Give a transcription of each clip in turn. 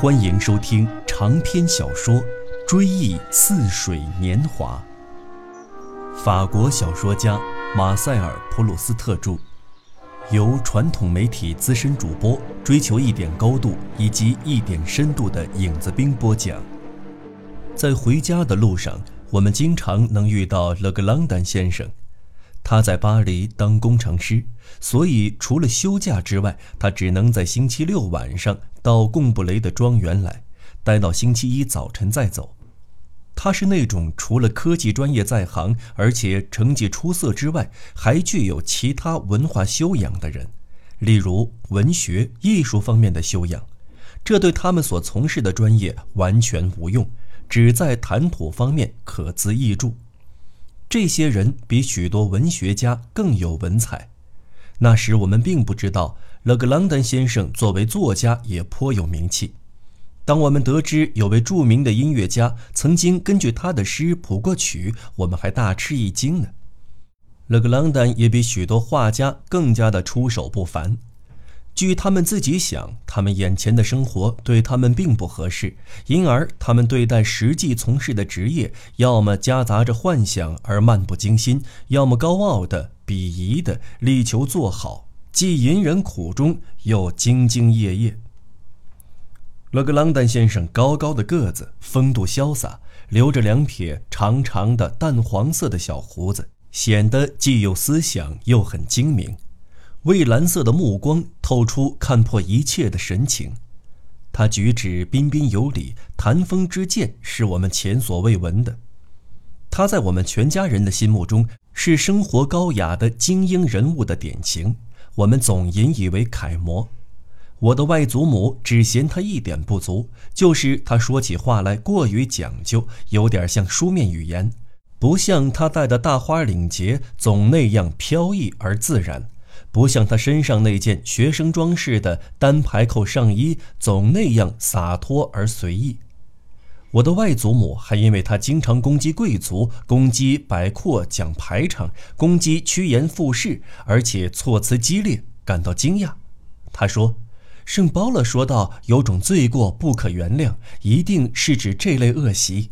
欢迎收听长篇小说《追忆似水年华》。法国小说家马塞尔·普鲁斯特著，由传统媒体资深主播追求一点高度以及一点深度的影子兵播讲。在回家的路上，我们经常能遇到勒格朗丹先生。他在巴黎当工程师，所以除了休假之外，他只能在星期六晚上到贡布雷的庄园来，待到星期一早晨再走。他是那种除了科技专业在行，而且成绩出色之外，还具有其他文化修养的人，例如文学、艺术方面的修养。这对他们所从事的专业完全无用，只在谈吐方面可资益助。这些人比许多文学家更有文采。那时我们并不知道，勒格朗丹先生作为作家也颇有名气。当我们得知有位著名的音乐家曾经根据他的诗谱过曲，我们还大吃一惊呢。勒格朗丹也比许多画家更加的出手不凡。据他们自己想，他们眼前的生活对他们并不合适，因而他们对待实际从事的职业，要么夹杂着幻想而漫不经心，要么高傲的、鄙夷的，力求做好，既隐忍苦衷，又兢兢业业。勒格朗丹先生高高的个子，风度潇洒，留着两撇长长的淡黄色的小胡子，显得既有思想又很精明。蔚蓝色的目光透出看破一切的神情，他举止彬彬有礼，谈风之见是我们前所未闻的。他在我们全家人的心目中是生活高雅的精英人物的典型，我们总引以为楷模。我的外祖母只嫌他一点不足，就是他说起话来过于讲究，有点像书面语言，不像他戴的大花领结总那样飘逸而自然。不像他身上那件学生装饰的单排扣上衣，总那样洒脱而随意。我的外祖母还因为他经常攻击贵族、攻击摆阔、讲排场、攻击趋炎附势，而且措辞激烈，感到惊讶。他说：“圣保罗说道，有种罪过不可原谅，一定是指这类恶习。”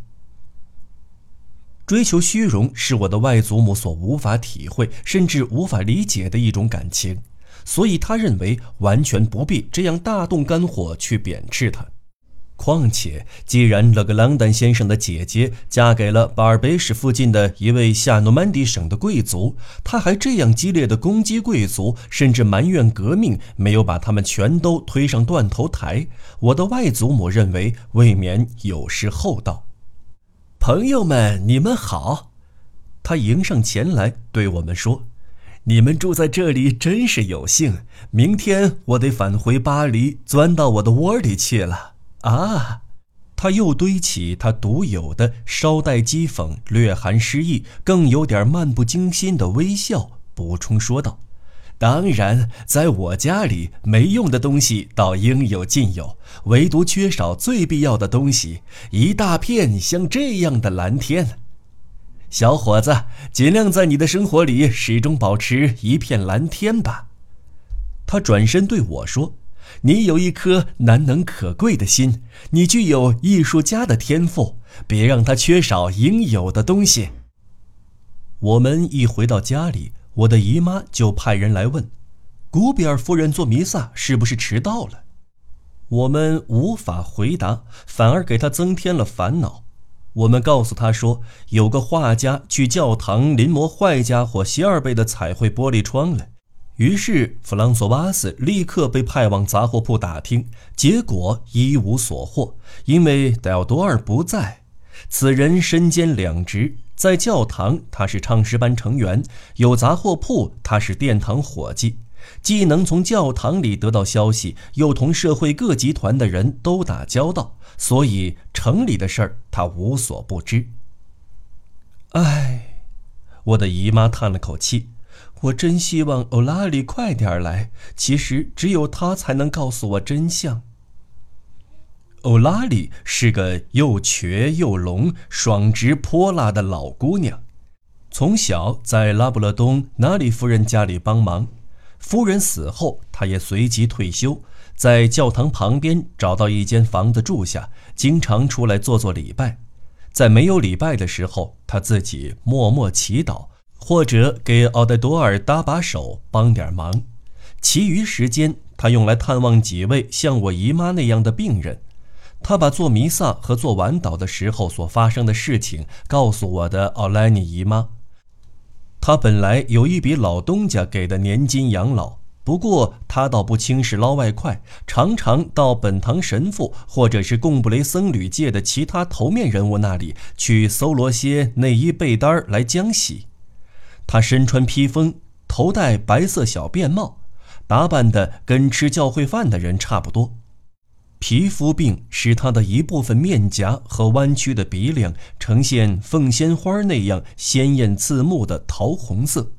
追求虚荣是我的外祖母所无法体会，甚至无法理解的一种感情，所以他认为完全不必这样大动肝火去贬斥他。况且，既然勒格朗丹先生的姐姐嫁给了巴尔卑什附近的一位夏诺曼底省的贵族，他还这样激烈的攻击贵族，甚至埋怨革命没有把他们全都推上断头台，我的外祖母认为未免有失厚道。朋友们，你们好！他迎上前来对我们说：“你们住在这里真是有幸。明天我得返回巴黎，钻到我的窝里去了。”啊！他又堆起他独有的稍带讥讽、略含诗意、更有点漫不经心的微笑，补充说道。当然，在我家里，没用的东西倒应有尽有，唯独缺少最必要的东西——一大片像这样的蓝天。小伙子，尽量在你的生活里始终保持一片蓝天吧。他转身对我说：“你有一颗难能可贵的心，你具有艺术家的天赋，别让他缺少应有的东西。”我们一回到家里。我的姨妈就派人来问，古比尔夫人做弥撒是不是迟到了？我们无法回答，反而给她增添了烦恼。我们告诉她说，有个画家去教堂临摹坏家伙希尔贝的彩绘玻璃窗了。于是弗朗索瓦斯立刻被派往杂货铺打听，结果一无所获，因为戴奥多尔不在。此人身兼两职。在教堂，他是唱诗班成员；有杂货铺，他是殿堂伙计，既能从教堂里得到消息，又同社会各集团的人都打交道，所以城里的事儿他无所不知。唉，我的姨妈叹了口气，我真希望欧拉里快点来。其实只有他才能告诉我真相。欧拉里是个又瘸又聋、爽直泼辣的老姑娘，从小在拉布勒东纳里夫人家里帮忙。夫人死后，她也随即退休，在教堂旁边找到一间房子住下，经常出来做做礼拜。在没有礼拜的时候，他自己默默祈祷，或者给奥黛多尔搭把手，帮点忙。其余时间，他用来探望几位像我姨妈那样的病人。他把做弥撒和做晚祷的时候所发生的事情告诉我的奥莱尼姨妈。他本来有一笔老东家给的年金养老，不过他倒不轻视捞外快，常常到本堂神父或者是贡布雷僧侣界的其他头面人物那里去搜罗些内衣被单来浆洗。他身穿披风，头戴白色小便帽，打扮的跟吃教会饭的人差不多。皮肤病使他的一部分面颊和弯曲的鼻梁呈现凤仙花那样鲜艳刺目的桃红色。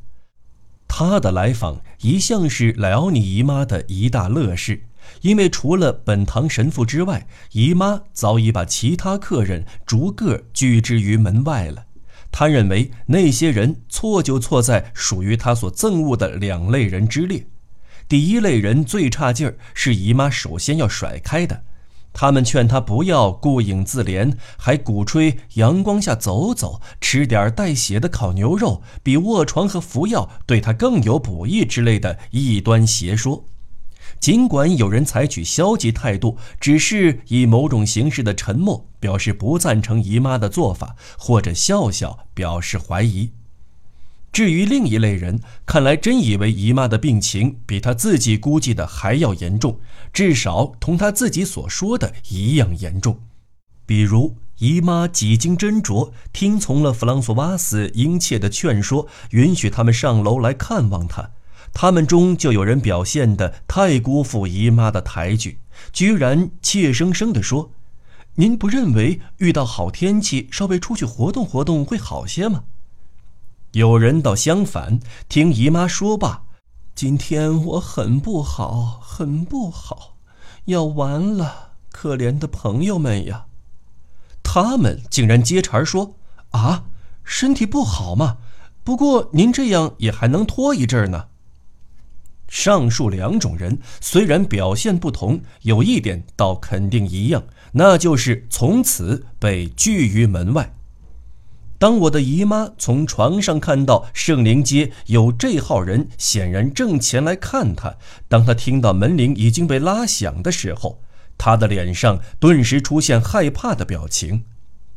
他的来访一向是莱奥尼姨妈的一大乐事，因为除了本堂神父之外，姨妈早已把其他客人逐个拒之于门外了。他认为那些人错就错在属于他所憎恶的两类人之列。第一类人最差劲儿，是姨妈首先要甩开的。他们劝他不要顾影自怜，还鼓吹阳光下走走，吃点带血的烤牛肉，比卧床和服药对他更有补益之类的异端邪说。尽管有人采取消极态度，只是以某种形式的沉默表示不赞成姨妈的做法，或者笑笑表示怀疑。至于另一类人，看来真以为姨妈的病情比他自己估计的还要严重，至少同他自己所说的一样严重。比如，姨妈几经斟酌，听从了弗朗索瓦斯殷切的劝说，允许他们上楼来看望他。他们中就有人表现得太辜负姨妈的抬举，居然怯生生地说：“您不认为遇到好天气，稍微出去活动活动会好些吗？”有人倒相反，听姨妈说罢，今天我很不好，很不好，要完了，可怜的朋友们呀！他们竟然接茬说：“啊，身体不好嘛？不过您这样也还能拖一阵呢。”上述两种人虽然表现不同，有一点倒肯定一样，那就是从此被拒于门外。当我的姨妈从床上看到圣灵街有这号人，显然正前来看她。当她听到门铃已经被拉响的时候，她的脸上顿时出现害怕的表情。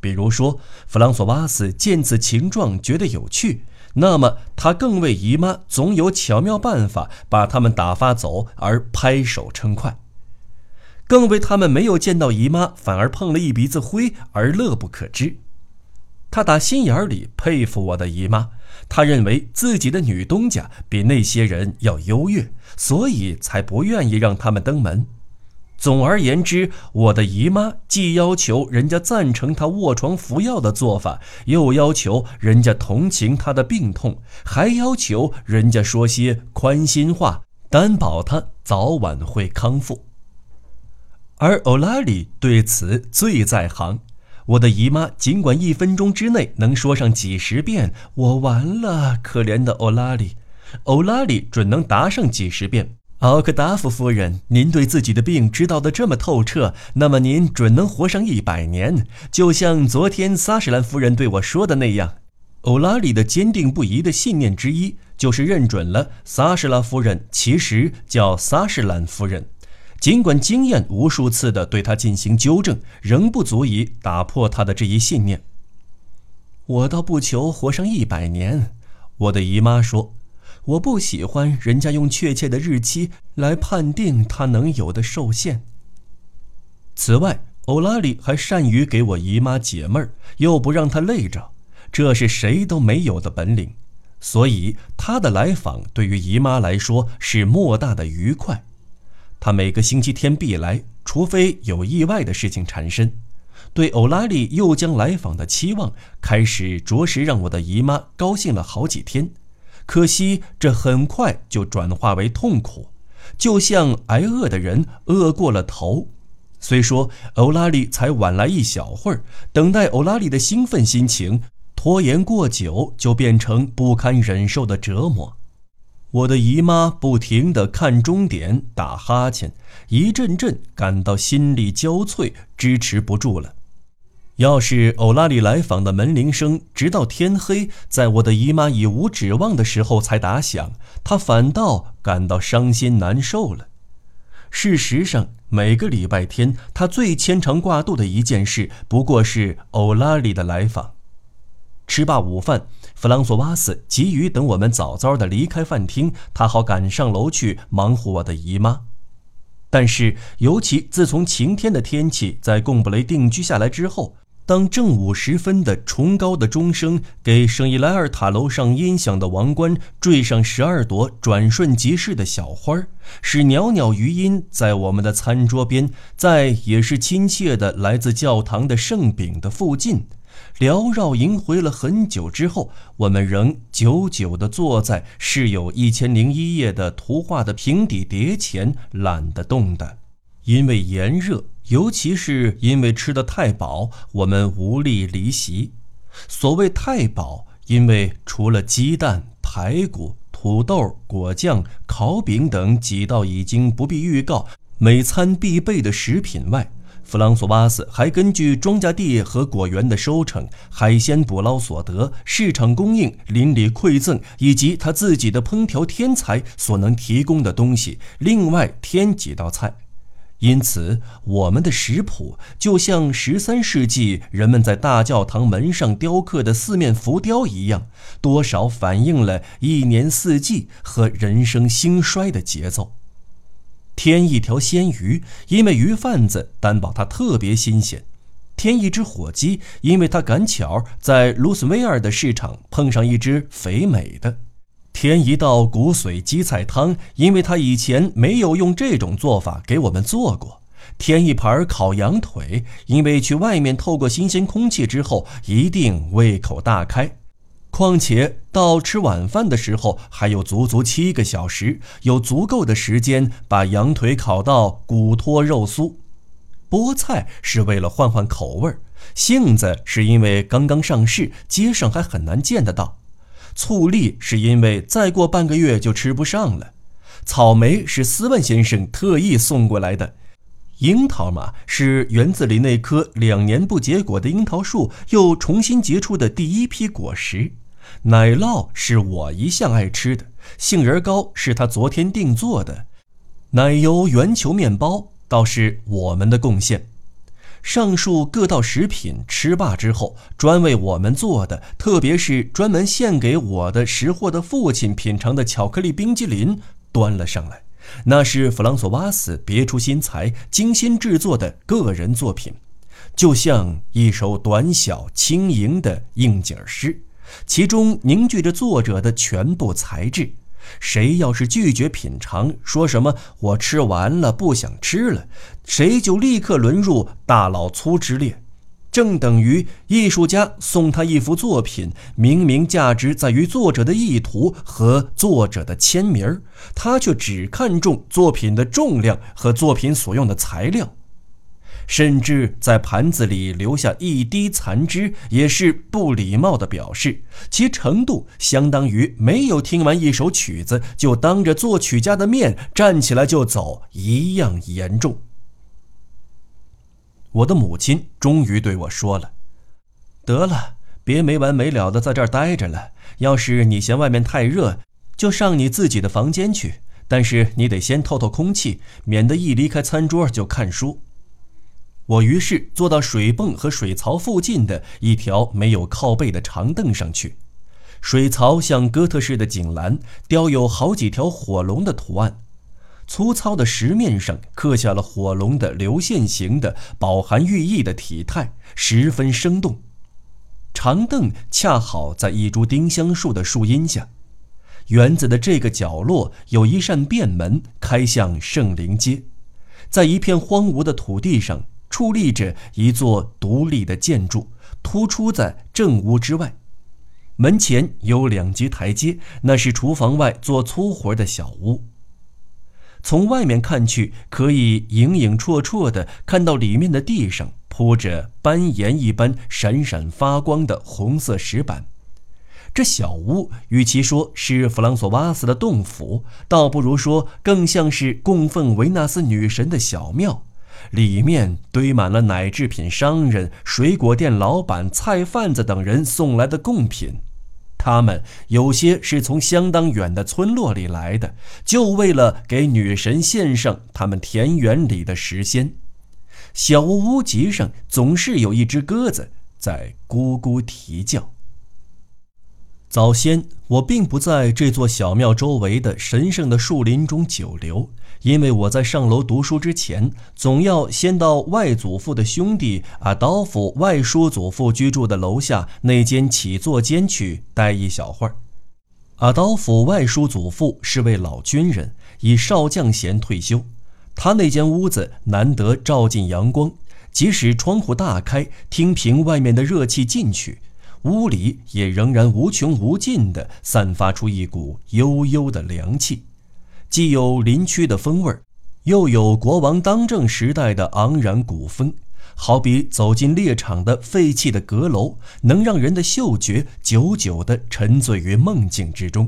比如说，弗朗索瓦斯见此情状觉得有趣，那么他更为姨妈总有巧妙办法把他们打发走而拍手称快，更为他们没有见到姨妈反而碰了一鼻子灰而乐不可支。他打心眼里佩服我的姨妈，他认为自己的女东家比那些人要优越，所以才不愿意让他们登门。总而言之，我的姨妈既要求人家赞成她卧床服药的做法，又要求人家同情她的病痛，还要求人家说些宽心话，担保她早晚会康复。而欧拉里对此最在行。我的姨妈尽管一分钟之内能说上几十遍“我完了，可怜的欧拉里”，欧拉里准能答上几十遍。奥克达夫夫人，您对自己的病知道的这么透彻，那么您准能活上一百年，就像昨天萨士兰夫人对我说的那样。欧拉里的坚定不移的信念之一，就是认准了萨士拉夫人其实叫萨士兰夫人。尽管经验无数次的对他进行纠正，仍不足以打破他的这一信念。我倒不求活上一百年，我的姨妈说，我不喜欢人家用确切的日期来判定他能有的寿限。此外，欧拉里还善于给我姨妈解闷儿，又不让她累着，这是谁都没有的本领，所以他的来访对于姨妈来说是莫大的愉快。他每个星期天必来，除非有意外的事情缠身。对欧拉里又将来访的期望，开始着实让我的姨妈高兴了好几天。可惜这很快就转化为痛苦，就像挨饿的人饿过了头。虽说欧拉利才晚来一小会儿，等待欧拉利的兴奋心情拖延过久，就变成不堪忍受的折磨。我的姨妈不停地看钟点、打哈欠，一阵阵感到心力交瘁，支持不住了。要是欧拉里来访的门铃声直到天黑，在我的姨妈已无指望的时候才打响，她反倒感到伤心难受了。事实上，每个礼拜天，她最牵肠挂肚的一件事，不过是欧拉里的来访。吃罢午饭，弗朗索瓦斯急于等我们早早的离开饭厅，他好赶上楼去忙活我的姨妈。但是，尤其自从晴天的天气在贡布雷定居下来之后，当正午时分的崇高的钟声给圣伊莱尔塔楼上音响的王冠缀上十二朵转瞬即逝的小花儿，使袅袅余音在我们的餐桌边，在也是亲切的来自教堂的圣饼的附近。缭绕萦回了很久之后，我们仍久久地坐在饰有一千零一页的图画的平底碟前，懒得动的。因为炎热，尤其是因为吃得太饱，我们无力离席。所谓太饱，因为除了鸡蛋、排骨、土豆、果酱、烤饼等几道已经不必预告每餐必备的食品外，弗朗索瓦斯还根据庄稼地和果园的收成、海鲜捕捞所得、市场供应、邻里馈赠以及他自己的烹调天才所能提供的东西，另外添几道菜。因此，我们的食谱就像十三世纪人们在大教堂门上雕刻的四面浮雕一样，多少反映了一年四季和人生兴衰的节奏。添一条鲜鱼，因为鱼贩子担保它特别新鲜；添一只火鸡，因为他赶巧在卢斯威尔的市场碰上一只肥美的；添一道骨髓鸡菜汤，因为他以前没有用这种做法给我们做过；添一盘烤羊腿，因为去外面透过新鲜空气之后，一定胃口大开。况且到吃晚饭的时候还有足足七个小时，有足够的时间把羊腿烤到骨脱肉酥。菠菜是为了换换口味儿，杏子是因为刚刚上市，街上还很难见得到。醋栗是因为再过半个月就吃不上了。草莓是斯万先生特意送过来的。樱桃嘛，是园子里那棵两年不结果的樱桃树又重新结出的第一批果实。奶酪是我一向爱吃的，杏仁糕是他昨天定做的，奶油圆球面包倒是我们的贡献。上述各道食品吃罢之后，专为我们做的，特别是专门献给我的识货的父亲品尝的巧克力冰激凌端了上来，那是弗朗索瓦斯别出心裁、精心制作的个人作品，就像一首短小轻盈的应景诗。其中凝聚着作者的全部才智。谁要是拒绝品尝，说什么“我吃完了，不想吃了”，谁就立刻沦入大老粗之列。正等于艺术家送他一幅作品，明明价值在于作者的意图和作者的签名儿，他却只看重作品的重量和作品所用的材料。甚至在盘子里留下一滴残汁，也是不礼貌的表示，其程度相当于没有听完一首曲子就当着作曲家的面站起来就走一样严重。我的母亲终于对我说了：“得了，别没完没了的在这儿待着了。要是你嫌外面太热，就上你自己的房间去。但是你得先透透空气，免得一离开餐桌就看书。”我于是坐到水泵和水槽附近的一条没有靠背的长凳上去。水槽像哥特式的井栏，雕有好几条火龙的图案。粗糙的石面上刻下了火龙的流线型的、饱含寓意的体态，十分生动。长凳恰好在一株丁香树的树荫下。园子的这个角落有一扇便门，开向圣灵街。在一片荒芜的土地上。矗立着一座独立的建筑，突出在正屋之外。门前有两级台阶，那是厨房外做粗活的小屋。从外面看去，可以影影绰绰地看到里面的地上铺着斑岩一般闪闪发光的红色石板。这小屋与其说是弗朗索瓦斯的洞府，倒不如说更像是供奉维纳斯女神的小庙。里面堆满了奶制品商人、水果店老板、菜贩子等人送来的贡品。他们有些是从相当远的村落里来的，就为了给女神献上他们田园里的时鲜。小屋脊上总是有一只鸽子在咕咕啼叫。早先我并不在这座小庙周围的神圣的树林中久留，因为我在上楼读书之前，总要先到外祖父的兄弟阿道夫外叔祖父居住的楼下那间起坐间去待一小会儿。阿道夫外叔祖父是位老军人，以少将衔退休。他那间屋子难得照进阳光，即使窗户大开，听凭外面的热气进去。屋里也仍然无穷无尽地散发出一股悠悠的凉气，既有林区的风味儿，又有国王当政时代的昂然古风，好比走进猎场的废弃的阁楼，能让人的嗅觉久久地沉醉于梦境之中。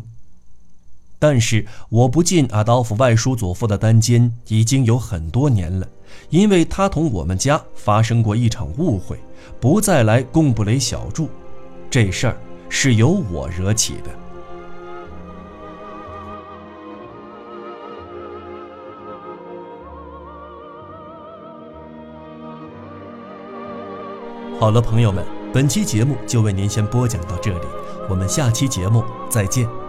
但是我不进阿道夫外叔祖父的单间已经有很多年了，因为他同我们家发生过一场误会，不再来贡布雷小住。这事儿是由我惹起的。好了，朋友们，本期节目就为您先播讲到这里，我们下期节目再见。